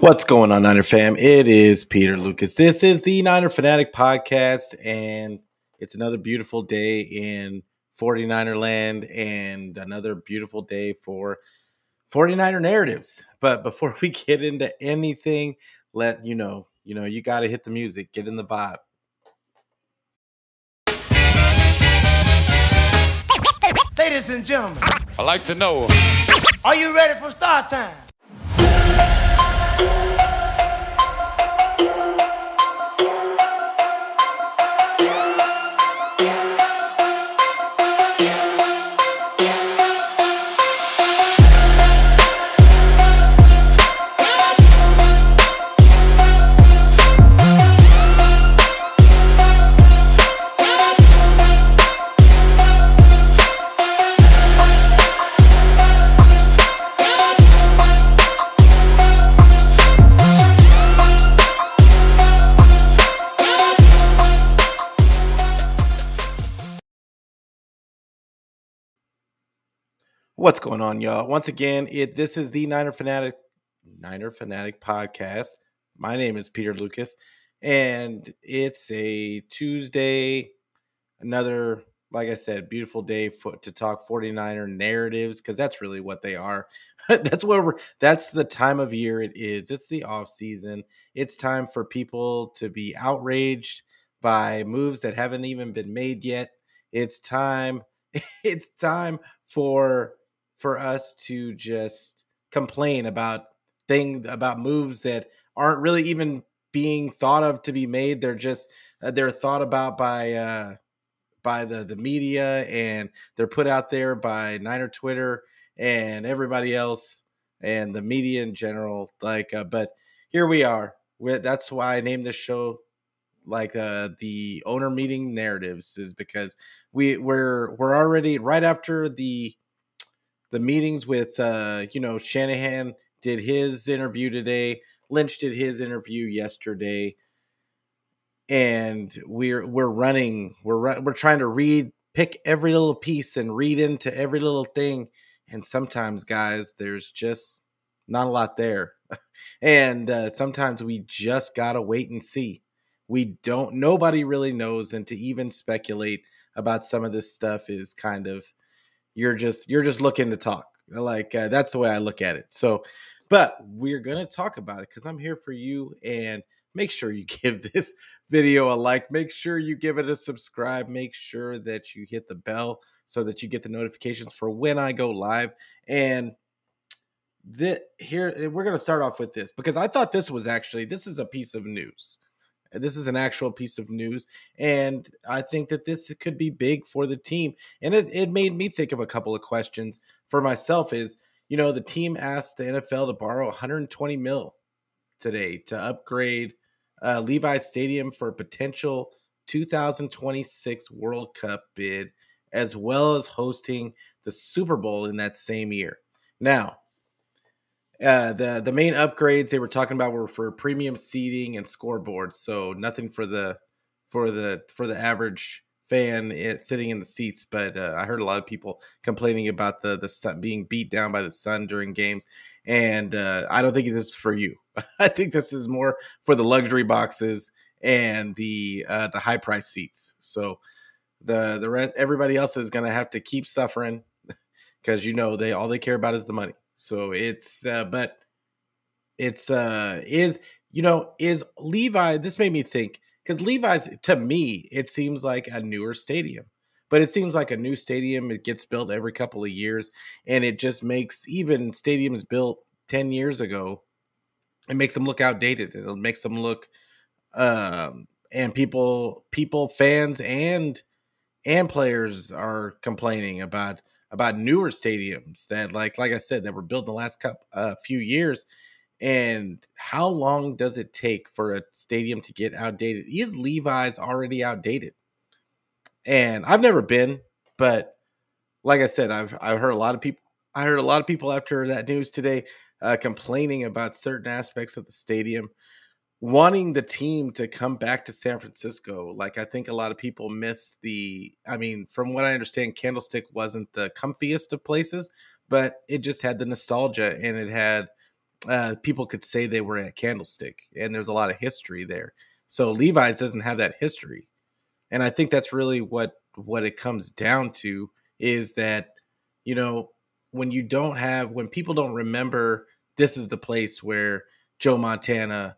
What's going on, Niner fam? It is Peter Lucas. This is the Niner Fanatic podcast, and it's another beautiful day in 49er land and another beautiful day for 49er narratives. But before we get into anything, let you know, you know, you got to hit the music, get in the vibe. Ladies and gentlemen, I like to know. are you ready for start time? What's going on, y'all? Once again, it this is the Niner Fanatic Niner Fanatic podcast. My name is Peter Lucas, and it's a Tuesday. Another, like I said, beautiful day for, to talk 49er narratives because that's really what they are. that's where we're. That's the time of year it is. It's the off season. It's time for people to be outraged by moves that haven't even been made yet. It's time. It's time for for us to just complain about things about moves that aren't really even being thought of to be made. They're just uh, they're thought about by uh, by the the media and they're put out there by Niner Twitter and everybody else and the media in general. Like, uh, but here we are. we that's why I named this show like uh the owner meeting narratives is because we we're we're already right after the the meetings with uh, you know Shanahan did his interview today, Lynch did his interview yesterday, and we're we're running we're we're trying to read pick every little piece and read into every little thing, and sometimes guys there's just not a lot there, and uh, sometimes we just gotta wait and see. We don't nobody really knows, and to even speculate about some of this stuff is kind of you're just you're just looking to talk like uh, that's the way i look at it. So but we're gonna talk about it because i'm here for you and make sure you give this video a like make sure you give it a subscribe make sure that you hit the bell so that you get the notifications for when i go live. And that here we're going to start off with this because i thought this was actually this is a piece of news this is an actual piece of news. And I think that this could be big for the team. And it, it made me think of a couple of questions for myself is, you know, the team asked the NFL to borrow 120 mil today to upgrade uh, Levi Stadium for a potential 2026 World Cup bid, as well as hosting the Super Bowl in that same year. Now, uh, the the main upgrades they were talking about were for premium seating and scoreboards. So nothing for the for the for the average fan it, eh, sitting in the seats. But uh, I heard a lot of people complaining about the the sun being beat down by the sun during games, and uh, I don't think this is for you. I think this is more for the luxury boxes and the uh, the high price seats. So the the rest everybody else is going to have to keep suffering because you know they all they care about is the money. So it's uh, but it's uh is you know is Levi this made me think cuz Levi's to me it seems like a newer stadium. But it seems like a new stadium it gets built every couple of years and it just makes even stadiums built 10 years ago it makes them look outdated. It makes them look um and people people fans and and players are complaining about about newer stadiums that like like I said that were built in the last couple uh, few years and how long does it take for a stadium to get outdated? Is Levi's already outdated? And I've never been, but like I said, I've I've heard a lot of people. I heard a lot of people after that news today uh, complaining about certain aspects of the stadium wanting the team to come back to San Francisco. Like I think a lot of people miss the I mean, from what I understand, Candlestick wasn't the comfiest of places, but it just had the nostalgia and it had uh, people could say they were at Candlestick, and there's a lot of history there. So Levi's doesn't have that history, and I think that's really what what it comes down to is that you know when you don't have when people don't remember this is the place where Joe Montana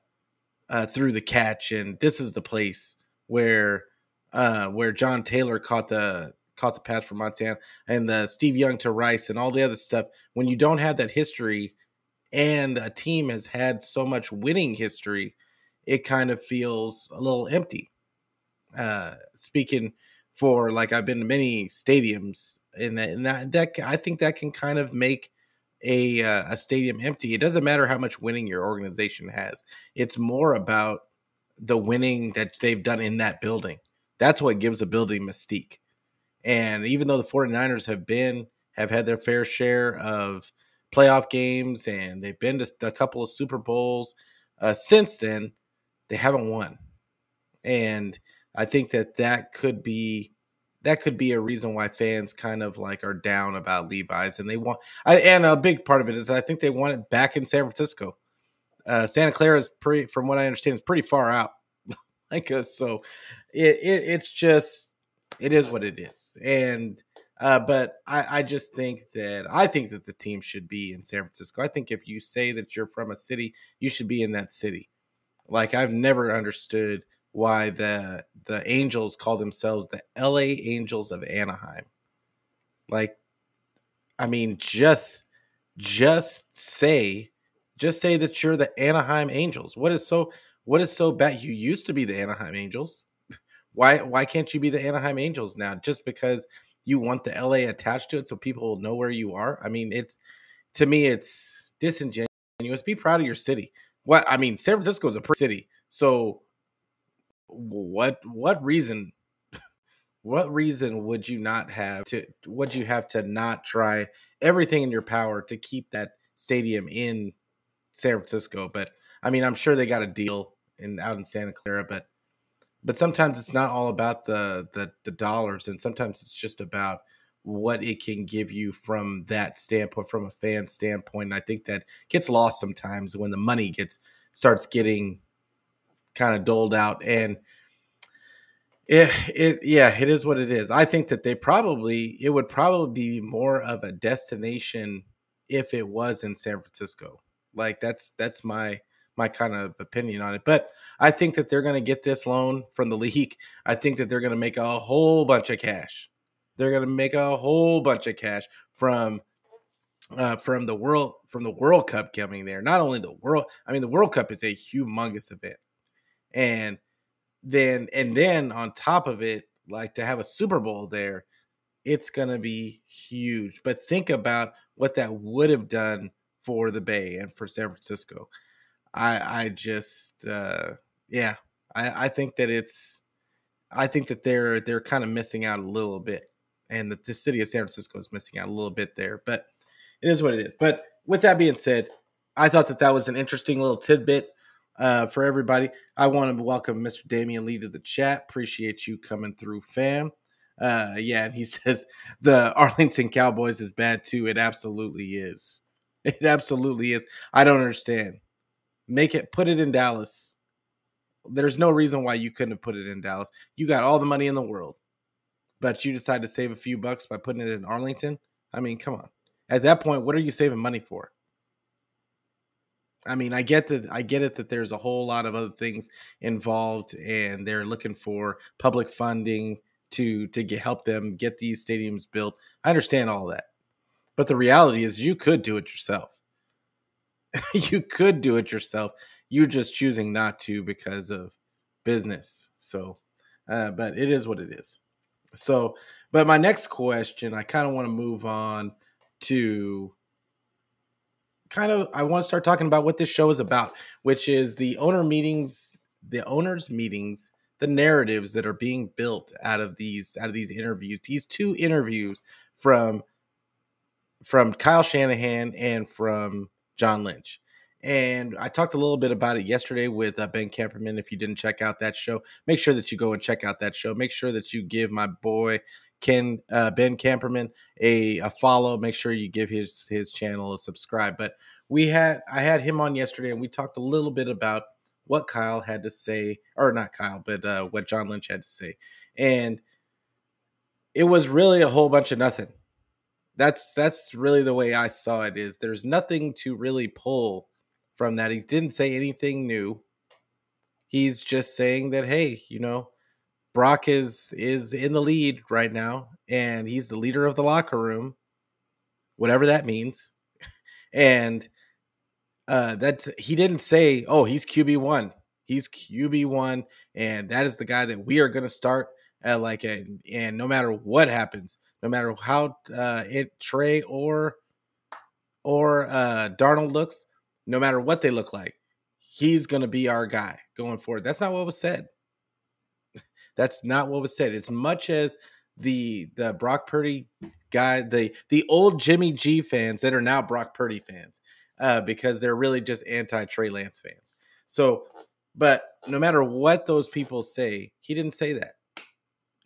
uh, threw the catch, and this is the place where uh, where John Taylor caught the caught the pass from Montana, and the Steve Young to Rice, and all the other stuff. When you don't have that history, and a team has had so much winning history, it kind of feels a little empty. Uh, speaking for like I've been to many stadiums, and that, and that, that I think that can kind of make a uh, a stadium empty. It doesn't matter how much winning your organization has. It's more about the winning that they've done in that building. That's what gives a building mystique. And even though the 49ers have been have had their fair share of playoff games and they've been to a couple of Super Bowls uh, since then, they haven't won. And I think that that could be that could be a reason why fans kind of like are down about Levi's and they want I, and a big part of it is I think they want it back in San Francisco. Uh, Santa Clara is pretty, from what I understand, is pretty far out. like uh, so, it, it it's just it is what it is, and uh, but I, I just think that I think that the team should be in San Francisco. I think if you say that you're from a city, you should be in that city. Like I've never understood why the the Angels call themselves the LA Angels of Anaheim. Like I mean just just say just say that you're the Anaheim Angels. What is so what is so bad? You used to be the Anaheim Angels. why why can't you be the Anaheim Angels now just because you want the LA attached to it so people will know where you are? I mean, it's to me it's disingenuous. Be proud of your city. What I mean, San Francisco is a pretty city. So what what reason what reason would you not have to would you have to not try everything in your power to keep that stadium in San Francisco? But I mean I'm sure they got a deal in out in Santa Clara but but sometimes it's not all about the the the dollars and sometimes it's just about what it can give you from that standpoint from a fan standpoint. And I think that gets lost sometimes when the money gets starts getting kind of doled out and it, it yeah it is what it is. I think that they probably it would probably be more of a destination if it was in san francisco. Like that's that's my my kind of opinion on it. But i think that they're going to get this loan from the league. I think that they're going to make a whole bunch of cash. They're going to make a whole bunch of cash from uh, from the world from the world cup coming there. Not only the world i mean the world cup is a humongous event and then and then on top of it, like to have a Super Bowl there, it's gonna be huge. But think about what that would have done for the Bay and for San Francisco. I I just uh yeah, I, I think that it's I think that they're they're kind of missing out a little bit. And that the city of San Francisco is missing out a little bit there. But it is what it is. But with that being said, I thought that that was an interesting little tidbit uh, for everybody. I want to welcome Mr. Damian Lee to the chat. Appreciate you coming through, fam. Uh, yeah, and he says the Arlington Cowboys is bad too. It absolutely is. It absolutely is. I don't understand. Make it put it in Dallas. There's no reason why you couldn't have put it in Dallas. You got all the money in the world, but you decide to save a few bucks by putting it in Arlington. I mean, come on. At that point, what are you saving money for? I mean, I get that I get it that there's a whole lot of other things involved and they're looking for public funding to to get help them get these stadiums built. I understand all that. But the reality is you could do it yourself. you could do it yourself. You're just choosing not to because of business. So, uh, but it is what it is. So, but my next question, I kind of want to move on to kind of I want to start talking about what this show is about, which is the owner meetings, the owners meetings, the narratives that are being built out of these out of these interviews. These two interviews from from Kyle Shanahan and from John Lynch. And I talked a little bit about it yesterday with uh, Ben Camperman. If you didn't check out that show, make sure that you go and check out that show. Make sure that you give my boy Ken uh, Ben Camperman a, a follow. Make sure you give his his channel a subscribe. But we had I had him on yesterday, and we talked a little bit about what Kyle had to say, or not Kyle, but uh, what John Lynch had to say, and it was really a whole bunch of nothing. That's that's really the way I saw it. Is there's nothing to really pull from that. He didn't say anything new. He's just saying that hey, you know, Brock is is in the lead right now, and he's the leader of the locker room, whatever that means. And uh that he didn't say, oh, he's QB one. He's QB one, and that is the guy that we are going to start at like a, and no matter what happens, no matter how uh it Trey or or uh Darnold looks, no matter what they look like, he's going to be our guy going forward. That's not what was said. That's not what was said. As much as the the Brock Purdy guy, the the old Jimmy G fans that are now Brock Purdy fans, uh, because they're really just anti Trey Lance fans. So, but no matter what those people say, he didn't say that.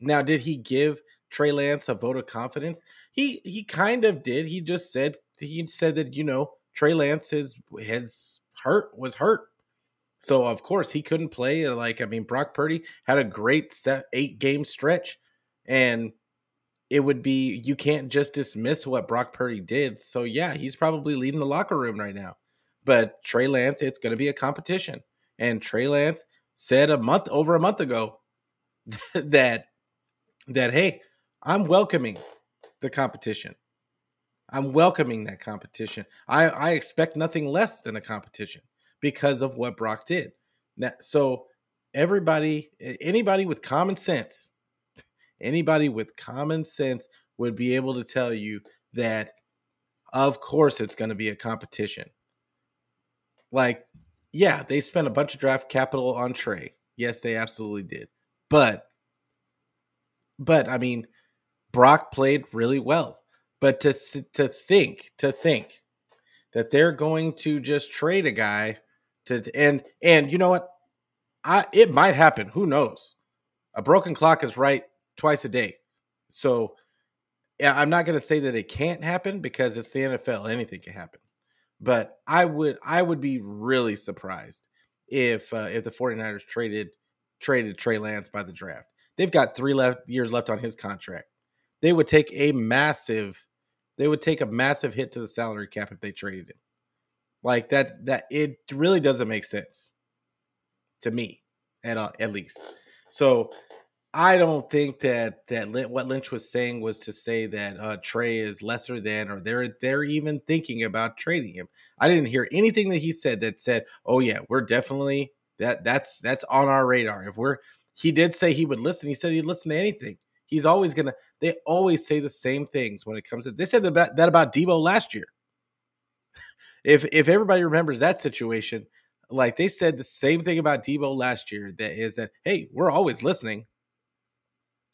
Now, did he give Trey Lance a vote of confidence? He he kind of did. He just said he said that you know Trey Lance is has hurt was hurt so of course he couldn't play. Uh, like I mean, Brock Purdy had a great set eight game stretch, and it would be you can't just dismiss what Brock Purdy did. So yeah, he's probably leading the locker room right now. But Trey Lance, it's going to be a competition, and Trey Lance said a month over a month ago that that hey, I'm welcoming the competition. I'm welcoming that competition. I, I expect nothing less than a competition because of what Brock did. Now, so everybody, anybody with common sense, anybody with common sense would be able to tell you that, of course, it's going to be a competition. Like, yeah, they spent a bunch of draft capital on Trey. Yes, they absolutely did. But, but I mean, Brock played really well. But to to think, to think that they're going to just trade a guy to and and you know what? I it might happen. Who knows? A broken clock is right twice a day. So I'm not going to say that it can't happen because it's the NFL. Anything can happen. But I would I would be really surprised if uh, if the 49ers traded traded Trey Lance by the draft. They've got 3 left years left on his contract. They would take a massive they would take a massive hit to the salary cap if they traded him. Like that that it really doesn't make sense to me at all, at least. So I don't think that that what Lynch was saying was to say that uh, Trey is lesser than, or they're they're even thinking about trading him. I didn't hear anything that he said that said, "Oh yeah, we're definitely that that's that's on our radar." If we're he did say he would listen. He said he'd listen to anything. He's always gonna. They always say the same things when it comes to. They said that, that about Deebo last year if if everybody remembers that situation, like they said the same thing about Deebo last year. That is that hey, we're always listening.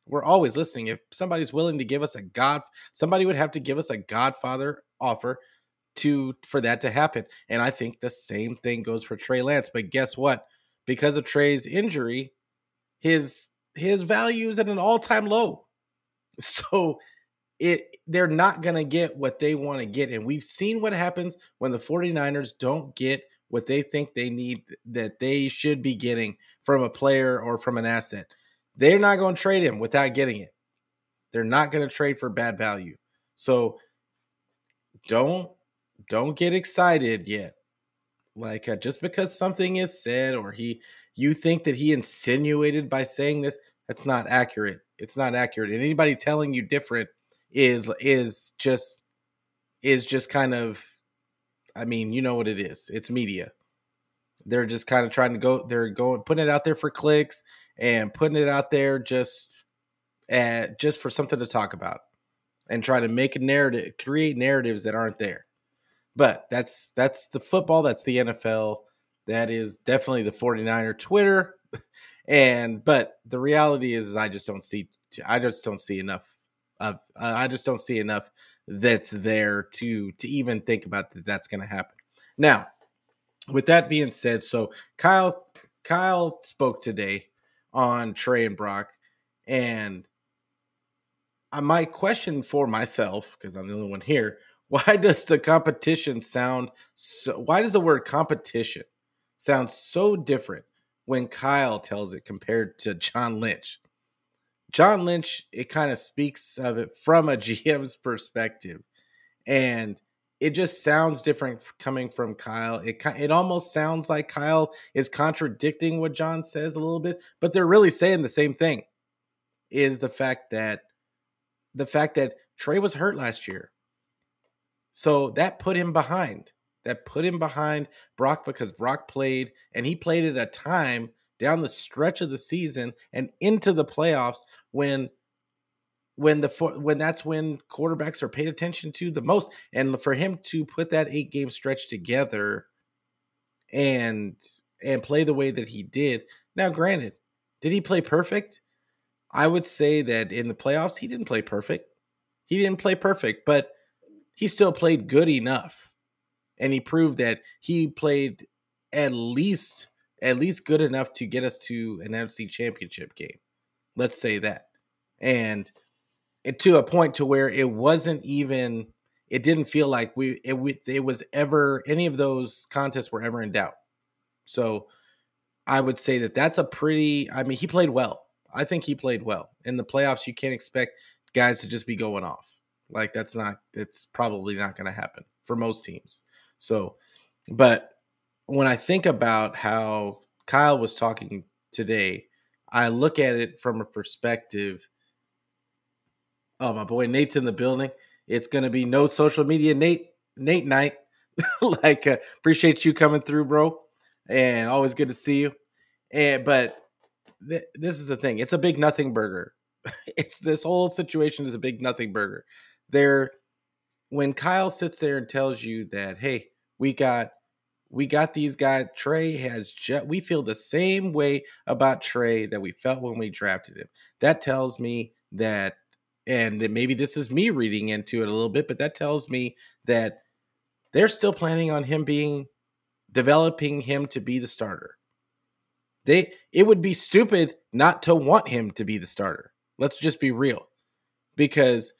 We're always listening. If somebody's willing to give us a God, somebody would have to give us a Godfather offer to for that to happen. And I think the same thing goes for Trey Lance. But guess what? Because of Trey's injury, his his value is at an all time low. So it they're not going to get what they want to get and we've seen what happens when the 49ers don't get what they think they need that they should be getting from a player or from an asset. They're not going to trade him without getting it. They're not going to trade for bad value. So don't don't get excited yet. Like uh, just because something is said or he you think that he insinuated by saying this that's not accurate. It's not accurate. And anybody telling you different is is just is just kind of I mean, you know what it is. It's media. They're just kind of trying to go they're going putting it out there for clicks and putting it out there just at, just for something to talk about and try to make a narrative create narratives that aren't there. But that's that's the football, that's the NFL. That is definitely the 49er Twitter. And but the reality is, is I just don't see I just don't see enough of uh, I just don't see enough that's there to to even think about that that's going to happen. Now, with that being said, so Kyle Kyle spoke today on Trey and Brock, and my question for myself, because I'm the only one here, why does the competition sound so why does the word competition sound so different when Kyle tells it compared to John Lynch? John Lynch, it kind of speaks of it from a GM's perspective. And it just sounds different coming from Kyle. It it almost sounds like Kyle is contradicting what John says a little bit, but they're really saying the same thing. Is the fact that the fact that Trey was hurt last year. So that put him behind. That put him behind Brock because Brock played and he played at a time down the stretch of the season and into the playoffs when when the when that's when quarterbacks are paid attention to the most. And for him to put that 8 game stretch together and and play the way that he did now granted did he play perfect? I would say that in the playoffs he didn't play perfect. He didn't play perfect but he still played good enough. And he proved that he played at least at least good enough to get us to an NFC championship game let's say that and to a point to where it wasn't even it didn't feel like we it, we, it was ever any of those contests were ever in doubt. So I would say that that's a pretty I mean he played well. I think he played well. In the playoffs you can't expect guys to just be going off. Like that's not it's probably not going to happen for most teams. So but when I think about how Kyle was talking today, I look at it from a perspective Oh, my boy Nate's in the building. It's gonna be no social media Nate Nate night. like uh, appreciate you coming through, bro. And always good to see you. And but th- this is the thing. It's a big nothing burger. it's this whole situation is a big nothing burger. There when Kyle sits there and tells you that, hey, we got we got these guys. Trey has just, we feel the same way about Trey that we felt when we drafted him. That tells me that and that maybe this is me reading into it a little bit, but that tells me that they're still planning on him being developing him to be the starter. They it would be stupid not to want him to be the starter. Let's just be real. Because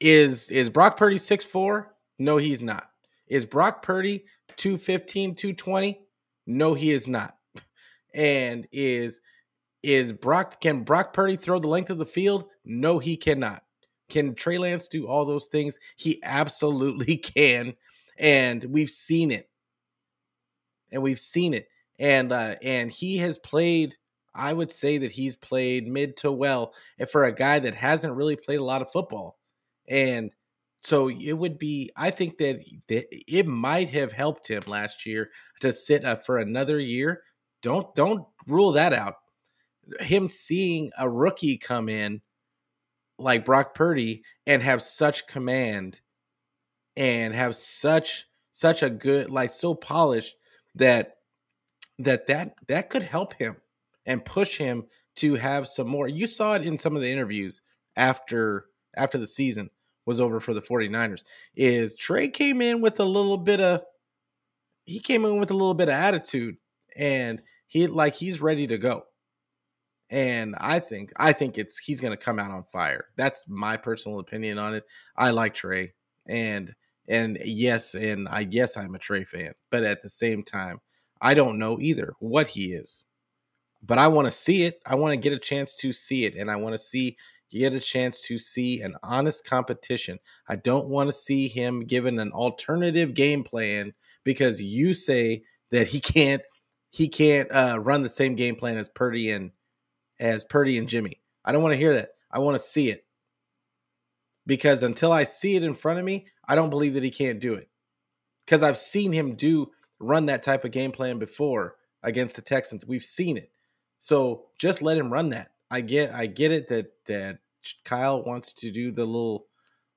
is is Brock Purdy 6'4? No, he's not. Is Brock Purdy 215, 220? No, he is not. And is is Brock can Brock Purdy throw the length of the field? No, he cannot. Can Trey Lance do all those things? He absolutely can. And we've seen it. And we've seen it. And uh and he has played I would say that he's played mid to well and for a guy that hasn't really played a lot of football. And so it would be I think that it might have helped him last year to sit uh, for another year. Don't don't rule that out him seeing a rookie come in like Brock Purdy and have such command and have such such a good like so polished that that that that could help him and push him to have some more. You saw it in some of the interviews after after the season was over for the 49ers. Is Trey came in with a little bit of he came in with a little bit of attitude and he like he's ready to go and I think I think it's he's going to come out on fire. That's my personal opinion on it. I like Trey, and and yes, and I guess I'm a Trey fan, but at the same time, I don't know either what he is. But I want to see it. I want to get a chance to see it, and I want to see get a chance to see an honest competition. I don't want to see him given an alternative game plan because you say that he can't he can't uh, run the same game plan as Purdy and as Purdy and Jimmy. I don't want to hear that. I want to see it. Because until I see it in front of me, I don't believe that he can't do it. Because I've seen him do run that type of game plan before against the Texans. We've seen it. So just let him run that. I get I get it that that Kyle wants to do the little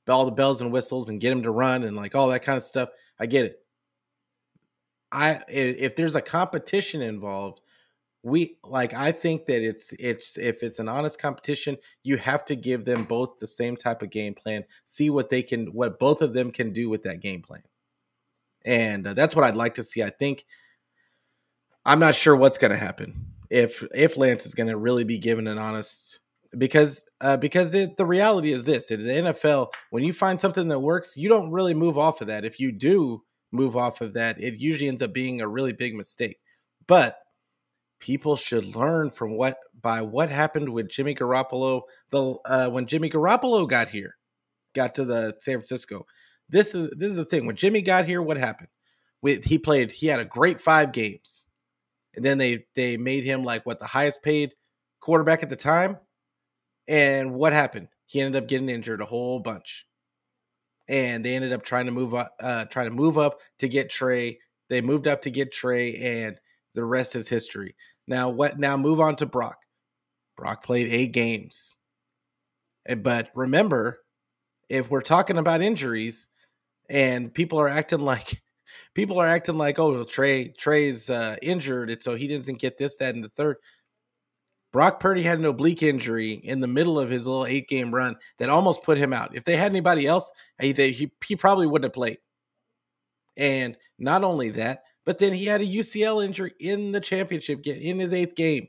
all the bells and whistles and get him to run and like all that kind of stuff. I get it. I if there's a competition involved, we like i think that it's it's if it's an honest competition you have to give them both the same type of game plan see what they can what both of them can do with that game plan and uh, that's what i'd like to see i think i'm not sure what's going to happen if if lance is going to really be given an honest because uh, because it, the reality is this in the NFL, when you find something that works, you don't really move off of that. If you do move off of that, it usually ends up being a really big mistake. But people should learn from what by what happened with Jimmy Garoppolo. The uh, when Jimmy Garoppolo got here, got to the San Francisco. This is this is the thing. When Jimmy got here, what happened? With he played, he had a great five games, and then they they made him like what the highest paid quarterback at the time. And what happened? He ended up getting injured a whole bunch, and they ended up trying to move up, uh, trying to move up to get Trey. They moved up to get Trey, and the rest is history. Now what? Now move on to Brock. Brock played eight games, but remember, if we're talking about injuries, and people are acting like people are acting like, oh, Trey Trey's uh, injured, and so he doesn't get this, that, and the third. Brock Purdy had an oblique injury in the middle of his little eight game run that almost put him out. If they had anybody else, he, he, he probably wouldn't have played. And not only that, but then he had a UCL injury in the championship in his eighth game.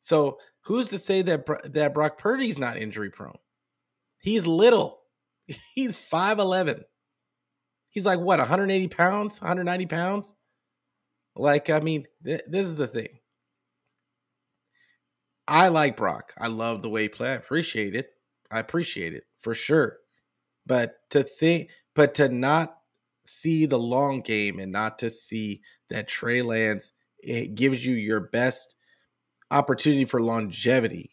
So who's to say that that Brock Purdy's not injury prone? He's little. He's 5'11. He's like what, 180 pounds, 190 pounds? Like, I mean, th- this is the thing. I like Brock. I love the way he play. I appreciate it. I appreciate it for sure. But to think, but to not see the long game and not to see that Trey Lance, it gives you your best opportunity for longevity.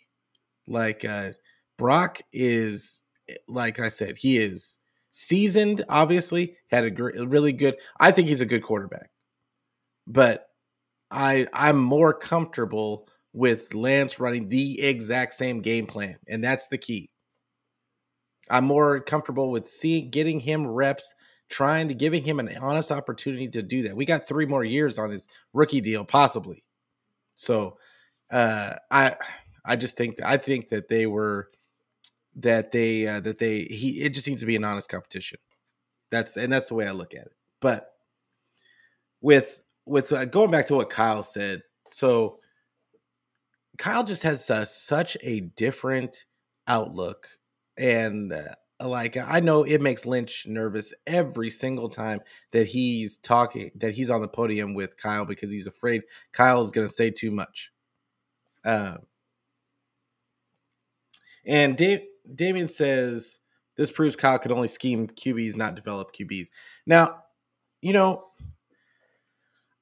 Like uh Brock is eh, like I said, he is seasoned, obviously, had a really good I think he's a good quarterback. But I I'm more comfortable with Lance running the exact same game plan, and that's the key. I'm more comfortable with seeing getting him reps, trying to giving him an honest opportunity to do that. We got three more years on his rookie deal, possibly. So uh, I I just think I think that they were that they uh, that they he it just needs to be an honest competition. That's and that's the way I look at it. But with with uh, going back to what Kyle said, so Kyle just has uh, such a different outlook and uh, like I know it makes Lynch nervous every single time that he's talking that he's on the podium with Kyle because he's afraid Kyle is going to say too much. Uh, and Dave, Damien says this proves Kyle could only scheme QBs, not develop QBs. Now, you know,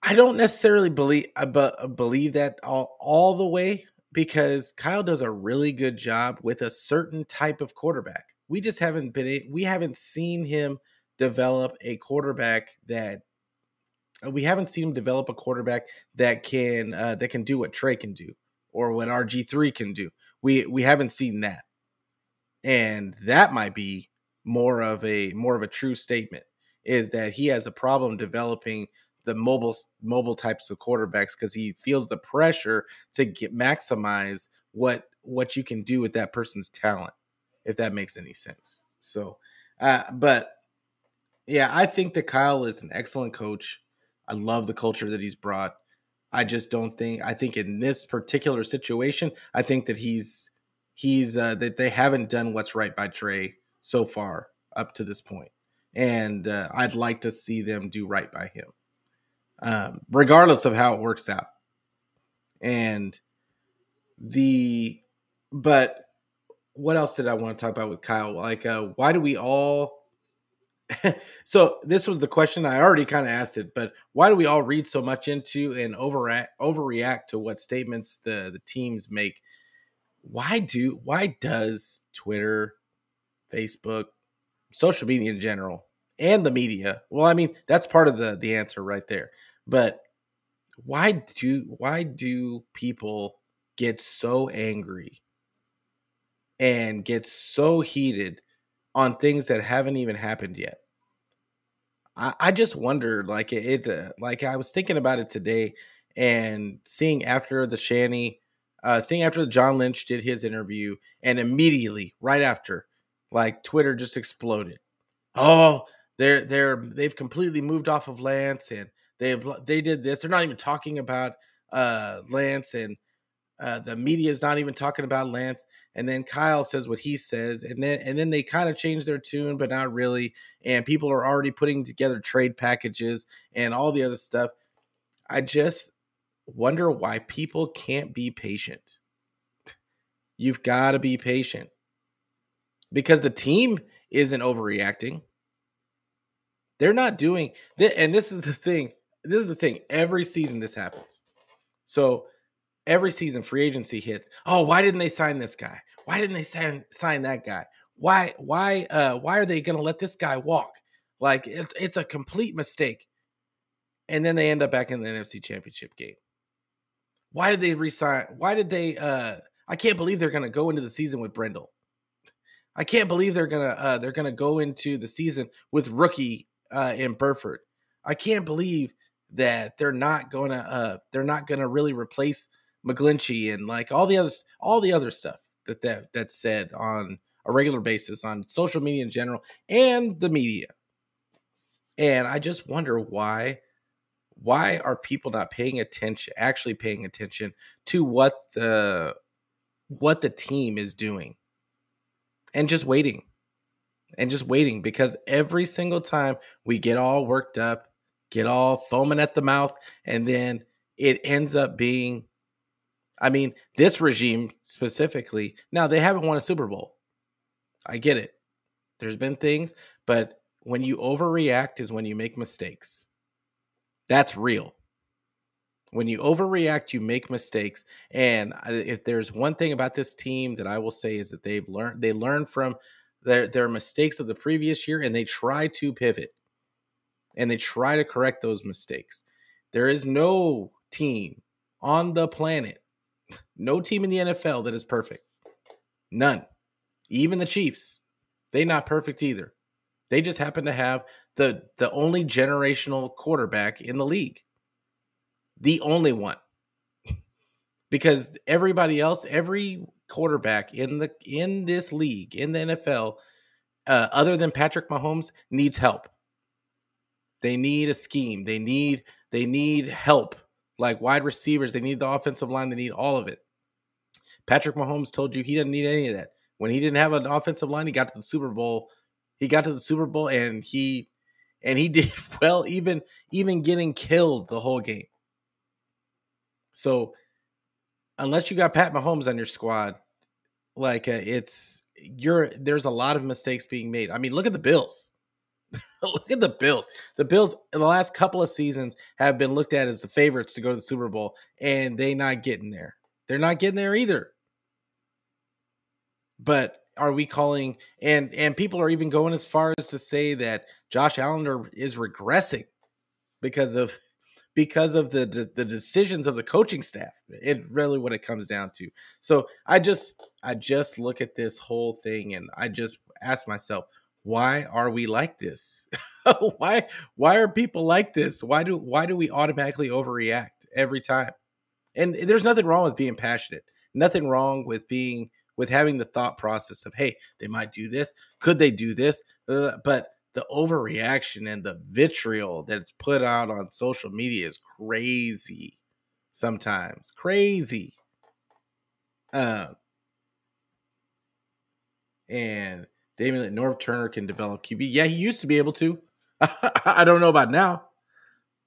I don't necessarily believe uh, uh, believe that all, all the way because Kyle does a really good job with a certain type of quarterback. We just haven't been we haven't seen him develop a quarterback that uh, we haven't seen him develop a quarterback that can uh, that can do what Trey can do or what RG3 can do. We we haven't seen that. And that might be more of a more of a true statement is that he has a problem developing the mobile mobile types of quarterbacks because he feels the pressure to get maximize what what you can do with that person's talent if that makes any sense. So uh but yeah i think that kyle is an excellent coach. I love the culture that he's brought. I just don't think I think in this particular situation, I think that he's he's uh, that they haven't done what's right by Trey so far up to this point, and uh, I'd like to see them do right by him, um, regardless of how it works out. And the but what else did I want to talk about with Kyle? Like, uh, why do we all so this was the question I already kind of asked it, but why do we all read so much into and overreact overreact to what statements the the teams make? Why do why does Twitter, Facebook, social media in general, and the media? Well, I mean that's part of the the answer right there. But why do why do people get so angry and get so heated on things that haven't even happened yet? I, I just wondered, like it, uh, like I was thinking about it today, and seeing after the Shanny, uh, seeing after John Lynch did his interview, and immediately right after, like Twitter just exploded. Oh, they're they're they've completely moved off of Lance, and they they did this. They're not even talking about uh Lance and uh, the media is not even talking about Lance, and then Kyle says what he says, and then and then they kind of change their tune, but not really. And people are already putting together trade packages and all the other stuff. I just wonder why people can't be patient. You've got to be patient because the team isn't overreacting. They're not doing and this is the thing. This is the thing. Every season this happens. So every season free agency hits. Oh, why didn't they sign this guy? Why didn't they sign sign that guy? Why why uh why are they going to let this guy walk? Like it, it's a complete mistake. And then they end up back in the NFC Championship game. Why did they resign? Why did they uh I can't believe they're going to go into the season with Brendel. I can't believe they're to uh they're to go into the season with rookie uh in Burford. I can't believe that they're not to uh they're not to really replace McGlinchey and like all the other all the other stuff that that that's said on a regular basis on social media in general and the media. And I just wonder why why are people not paying attention actually paying attention to what the what the team is doing and just waiting and just waiting because every single time we get all worked up get all foaming at the mouth and then it ends up being I mean, this regime specifically, now they haven't won a Super Bowl. I get it. There's been things, but when you overreact is when you make mistakes. That's real. When you overreact, you make mistakes. And uh, if there's one thing about this team that I will say is that they've learned, they learn from their their mistakes of the previous year, and they try to pivot, and they try to correct those mistakes. There is no team on the planet no team in the NFL that is perfect. None. Even the Chiefs. They not perfect either. They just happen to have the the only generational quarterback in the league. The only one. because everybody else, every quarterback in the in this league, in the NFL, uh, other than Patrick Mahomes, needs help. They need a scheme. They need they need help. Like wide receivers, they need the offensive line. They need all of it. Patrick Mahomes told you he didn't need any of that. When he didn't have an offensive line, he got to the Super Bowl. He got to the Super Bowl and he and he did well even even getting killed the whole game. So unless you got Pat Mahomes on your squad, like uh, it's you're there's a lot of mistakes being made. I mean, look at the Bills. look at the Bills. The Bills in the last couple of seasons have been looked at as the favorites to go to the Super Bowl, and they not getting there. They're not getting there either. But are we calling and and people are even going as far as to say that Josh Allen is regressing because of because of the, the, the decisions of the coaching staff. It really what it comes down to. So I just I just look at this whole thing and I just ask myself, why are we like this? why why are people like this? Why do why do we automatically overreact every time? And there's nothing wrong with being passionate. Nothing wrong with being with having the thought process of, hey, they might do this. Could they do this? Uh, but the overreaction and the vitriol that's put out on social media is crazy. Sometimes crazy. Uh, and Damian Norv Turner can develop QB. Yeah, he used to be able to. I don't know about now.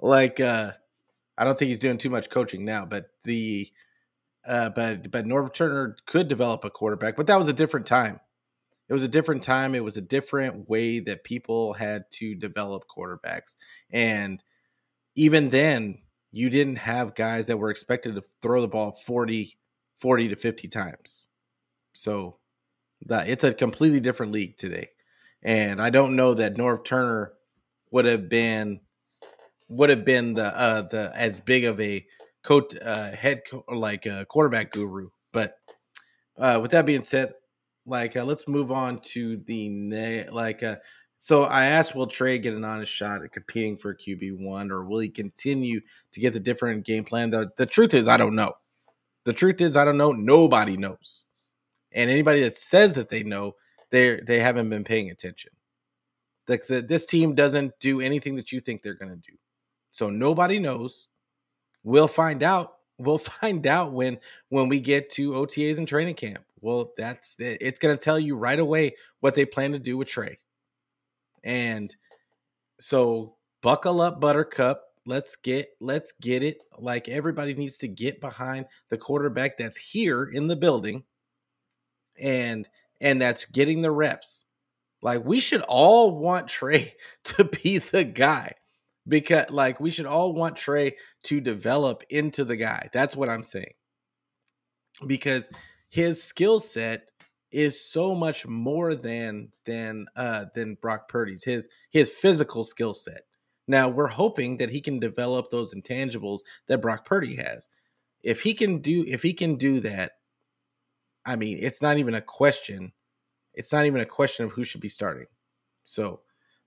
Like, uh, I don't think he's doing too much coaching now, but the uh, but but Norv Turner could develop a quarterback, but that was a different time. It was a different time. It was a different way that people had to develop quarterbacks, and even then, you didn't have guys that were expected to throw the ball 40, 40 to 50 times. So that it's a completely different league today. And I don't know that Norv Turner would have been would have been the uh the as big of a coach uh head co- like a quarterback guru but uh with that being said like uh, let's move on to the like uh so I asked, will Trey get an honest shot at competing for QB one, or will he continue to get the different game plan? The, the truth is, I don't know. The truth is, I don't know. Nobody knows, and anybody that says that they know, they they haven't been paying attention. Like this team doesn't do anything that you think they're going to do. So nobody knows. We'll find out we'll find out when when we get to OTAs and training camp. Well, that's it's going to tell you right away what they plan to do with Trey. And so buckle up buttercup let's get let's get it like everybody needs to get behind the quarterback that's here in the building and and that's getting the reps like we should all want trey to be the guy because like we should all want trey to develop into the guy that's what i'm saying because his skill set is so much more than than uh than brock purdy's his his physical skill set now we're hoping that he can develop those intangibles that Brock Purdy has. If he can do if he can do that, I mean, it's not even a question. It's not even a question of who should be starting. So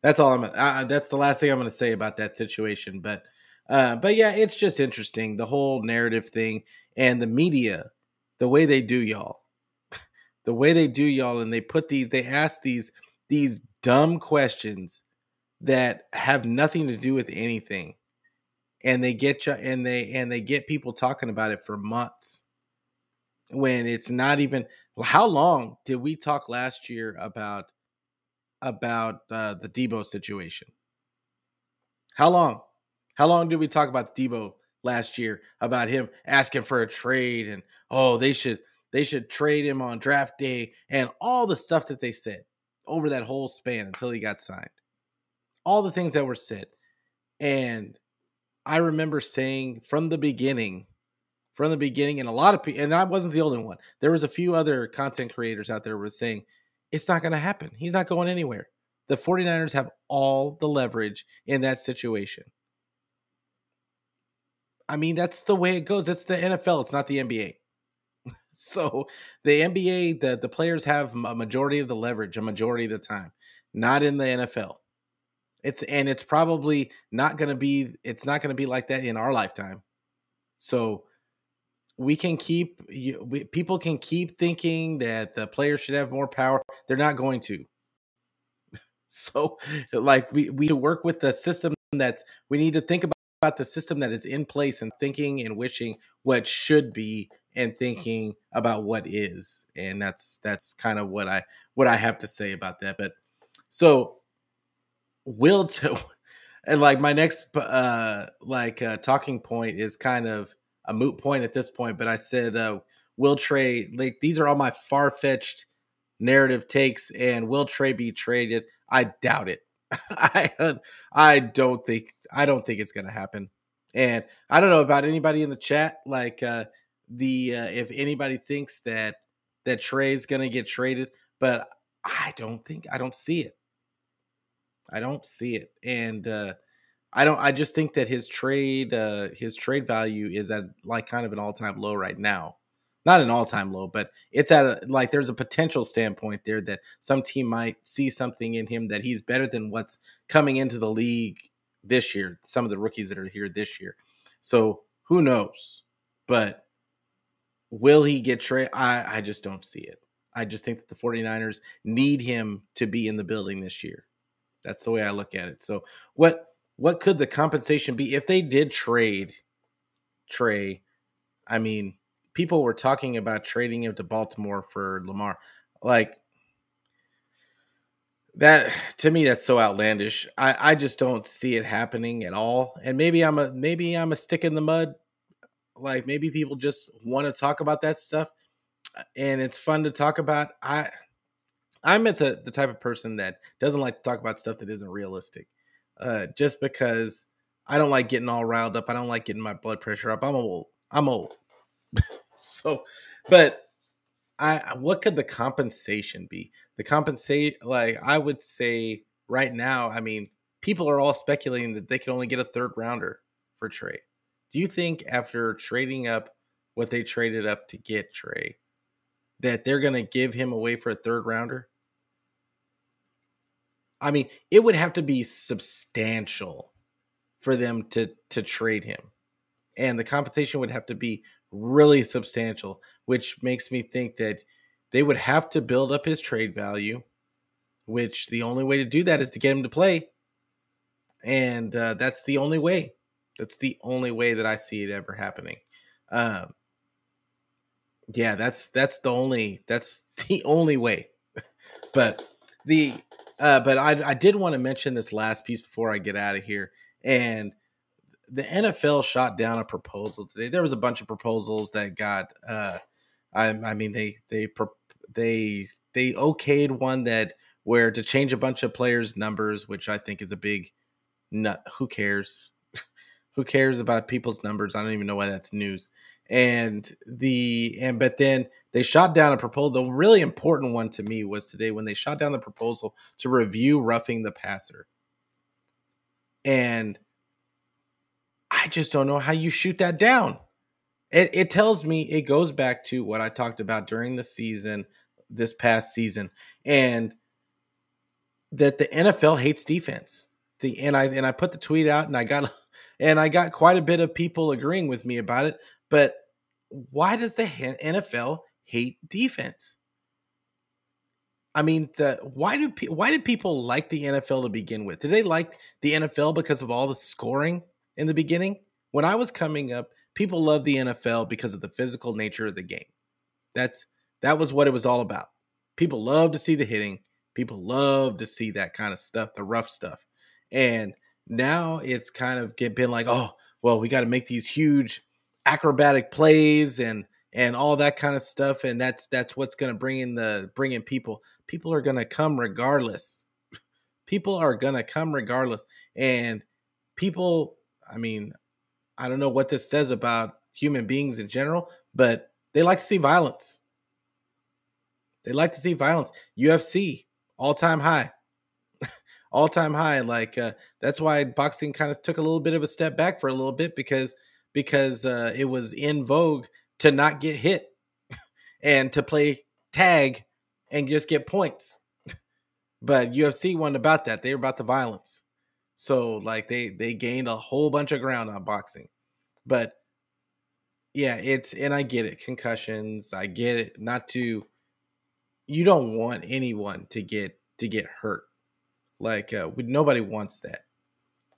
that's all I'm. Uh, that's the last thing I'm going to say about that situation. But, uh, but yeah, it's just interesting the whole narrative thing and the media, the way they do y'all, the way they do y'all, and they put these, they ask these these dumb questions that have nothing to do with anything and they get you and they and they get people talking about it for months when it's not even how long did we talk last year about about uh, the Deebo situation? How long? How long did we talk about Deebo last year about him asking for a trade and oh they should they should trade him on draft day and all the stuff that they said over that whole span until he got signed all the things that were said. And I remember saying from the beginning, from the beginning, and a lot of people, and I wasn't the only one. There was a few other content creators out there were saying it's not going to happen. He's not going anywhere. The 49ers have all the leverage in that situation. I mean, that's the way it goes. That's the NFL. It's not the NBA. so the NBA, the, the players have a majority of the leverage, a majority of the time, not in the NFL. It's and it's probably not going to be it's not going to be like that in our lifetime. So we can keep we, people can keep thinking that the players should have more power. They're not going to. So like we we work with the system that's we need to think about, about the system that is in place and thinking and wishing what should be and thinking about what is and that's that's kind of what i what i have to say about that but so will and like my next uh like uh talking point is kind of a moot point at this point but i said uh will trey like these are all my far-fetched narrative takes and will trey be traded? I doubt it. I i don't think i don't think it's gonna happen. And i don't know about anybody in the chat like uh the uh, if anybody thinks that that trey's gonna get traded but i don't think i don't see it. I don't see it, and uh, I don't. I just think that his trade, uh, his trade value is at like kind of an all time low right now. Not an all time low, but it's at a like there's a potential standpoint there that some team might see something in him that he's better than what's coming into the league this year. Some of the rookies that are here this year. So who knows? But will he get traded? I, I just don't see it. I just think that the 49ers need him to be in the building this year. That's the way I look at it. So what what could the compensation be if they did trade Trey? I mean, people were talking about trading him to Baltimore for Lamar. Like that to me that's so outlandish. I I just don't see it happening at all. And maybe I'm a maybe I'm a stick in the mud. Like maybe people just want to talk about that stuff and it's fun to talk about. I I'm at the, the type of person that doesn't like to talk about stuff that isn't realistic. Uh, just because I don't like getting all riled up. I don't like getting my blood pressure up. I'm old. I'm old. so, but I what could the compensation be? The compensate like I would say right now, I mean, people are all speculating that they can only get a third rounder for Trey. Do you think after trading up what they traded up to get Trey, that they're going to give him away for a third rounder? I mean, it would have to be substantial for them to to trade him. And the compensation would have to be really substantial, which makes me think that they would have to build up his trade value, which the only way to do that is to get him to play. And uh, that's the only way. That's the only way that I see it ever happening. Um, yeah, that's that's the only that's the only way. but the uh, but I I did want to mention this last piece before I get out of here, and the NFL shot down a proposal today. There was a bunch of proposals that got. Uh, I I mean they they they they okayed one that where to change a bunch of players' numbers, which I think is a big nut. Who cares? Who cares about people's numbers? I don't even know why that's news. And the and but then they shot down a proposal. The really important one to me was today when they shot down the proposal to review roughing the passer. And I just don't know how you shoot that down. It, it tells me it goes back to what I talked about during the season, this past season, and that the NFL hates defense. The and I and I put the tweet out and I got and I got quite a bit of people agreeing with me about it. But why does the NFL hate defense? I mean, the why do why did people like the NFL to begin with? Did they like the NFL because of all the scoring in the beginning? When I was coming up, people loved the NFL because of the physical nature of the game. That's that was what it was all about. People love to see the hitting. People love to see that kind of stuff, the rough stuff. And now it's kind of been like, oh, well, we got to make these huge acrobatic plays and and all that kind of stuff, and that's that's what's going to bring in the bring in people. People are going to come regardless. People are going to come regardless, and people. I mean, I don't know what this says about human beings in general, but they like to see violence. They like to see violence. UFC all time high all time high. Like uh, that's why boxing kind of took a little bit of a step back for a little bit because because uh, it was in vogue to not get hit and to play tag and just get points. but UFC wasn't about that. They were about the violence. So like they they gained a whole bunch of ground on boxing. But yeah, it's and I get it. Concussions, I get it. Not to you don't want anyone to get to get hurt. Like uh, nobody wants that.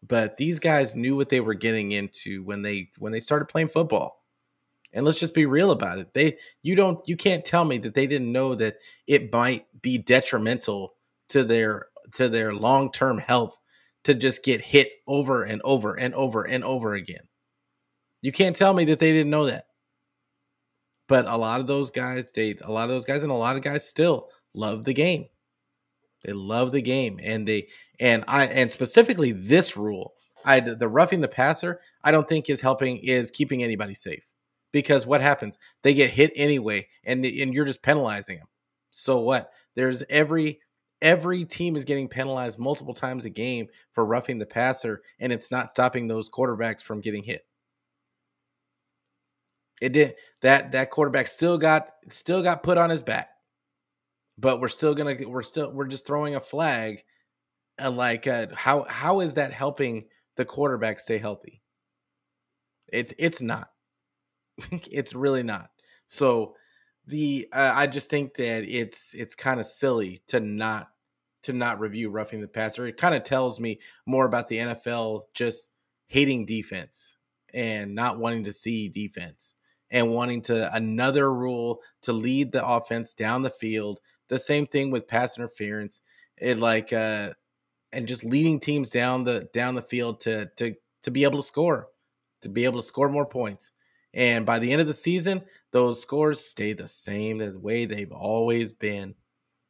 But these guys knew what they were getting into when they when they started playing football. And let's just be real about it. They you don't you can't tell me that they didn't know that it might be detrimental to their to their long-term health to just get hit over and over and over and over again. You can't tell me that they didn't know that. But a lot of those guys, they a lot of those guys and a lot of guys still love the game. They love the game, and they and I and specifically this rule, I the roughing the passer, I don't think is helping is keeping anybody safe because what happens? They get hit anyway, and and you're just penalizing them. So what? There's every every team is getting penalized multiple times a game for roughing the passer, and it's not stopping those quarterbacks from getting hit. It did that that quarterback still got still got put on his back but we're still gonna we're still we're just throwing a flag and like uh, how how is that helping the quarterback stay healthy? It's it's not. It's really not. So the uh, i just think that it's it's kind of silly to not to not review roughing the passer. It kind of tells me more about the nfl just hating defense and not wanting to see defense and wanting to another rule to lead the offense down the field. The same thing with pass interference. It like uh and just leading teams down the down the field to to to be able to score, to be able to score more points. And by the end of the season, those scores stay the same the way they've always been.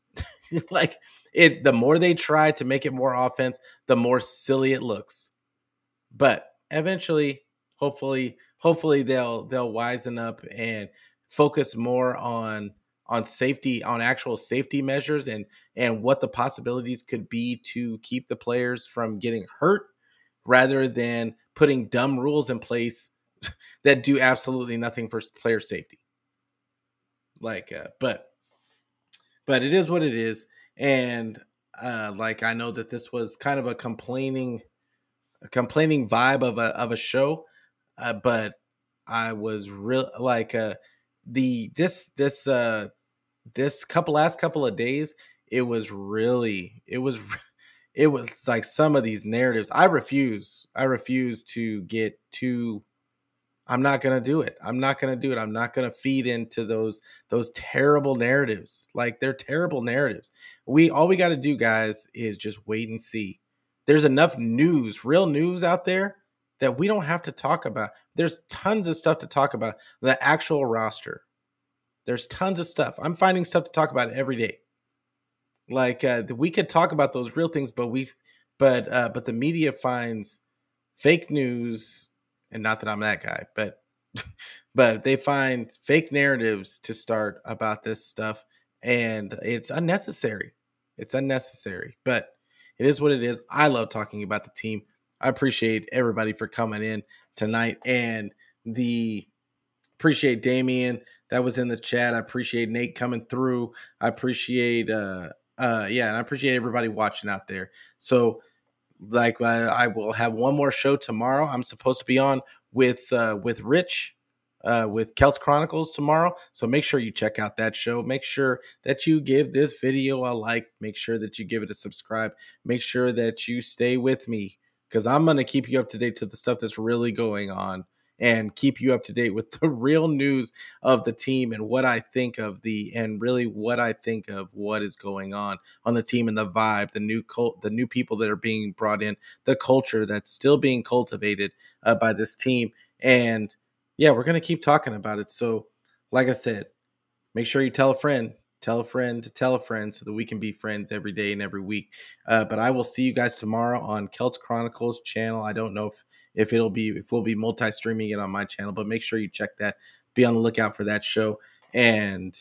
like it the more they try to make it more offense, the more silly it looks. But eventually, hopefully, hopefully they'll they'll wisen up and focus more on on safety on actual safety measures and and what the possibilities could be to keep the players from getting hurt rather than putting dumb rules in place that do absolutely nothing for player safety. Like uh, but but it is what it is. And uh like i know that this was kind of a complaining a complaining vibe of a of a show uh, but i was real like uh the this this uh this couple last couple of days, it was really it was it was like some of these narratives. I refuse. I refuse to get too I'm not gonna do it. I'm not gonna do it. I'm not gonna feed into those those terrible narratives. Like they're terrible narratives. We all we got to do, guys, is just wait and see. There's enough news, real news out there that we don't have to talk about. There's tons of stuff to talk about. The actual roster. There's tons of stuff. I'm finding stuff to talk about every day. Like uh, we could talk about those real things, but we, but uh, but the media finds fake news, and not that I'm that guy, but but they find fake narratives to start about this stuff, and it's unnecessary. It's unnecessary, but it is what it is. I love talking about the team. I appreciate everybody for coming in tonight, and the appreciate Damien that was in the chat. I appreciate Nate coming through. I appreciate uh uh yeah, and I appreciate everybody watching out there. So like I, I will have one more show tomorrow. I'm supposed to be on with uh with Rich uh, with Celts Chronicles tomorrow. So make sure you check out that show. Make sure that you give this video a like. Make sure that you give it a subscribe. Make sure that you stay with me because I'm going to keep you up to date to the stuff that's really going on and keep you up to date with the real news of the team and what I think of the and really what I think of what is going on on the team and the vibe, the new cult, the new people that are being brought in, the culture that's still being cultivated uh, by this team, and yeah, we're gonna keep talking about it. So, like I said, make sure you tell a friend, tell a friend to tell a friend so that we can be friends every day and every week. Uh, but I will see you guys tomorrow on Celts Chronicles channel. I don't know if if it'll be if we'll be multi streaming it on my channel, but make sure you check that. Be on the lookout for that show. And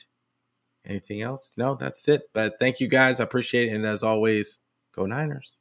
anything else? No, that's it. But thank you guys. I appreciate it. And as always, go Niners.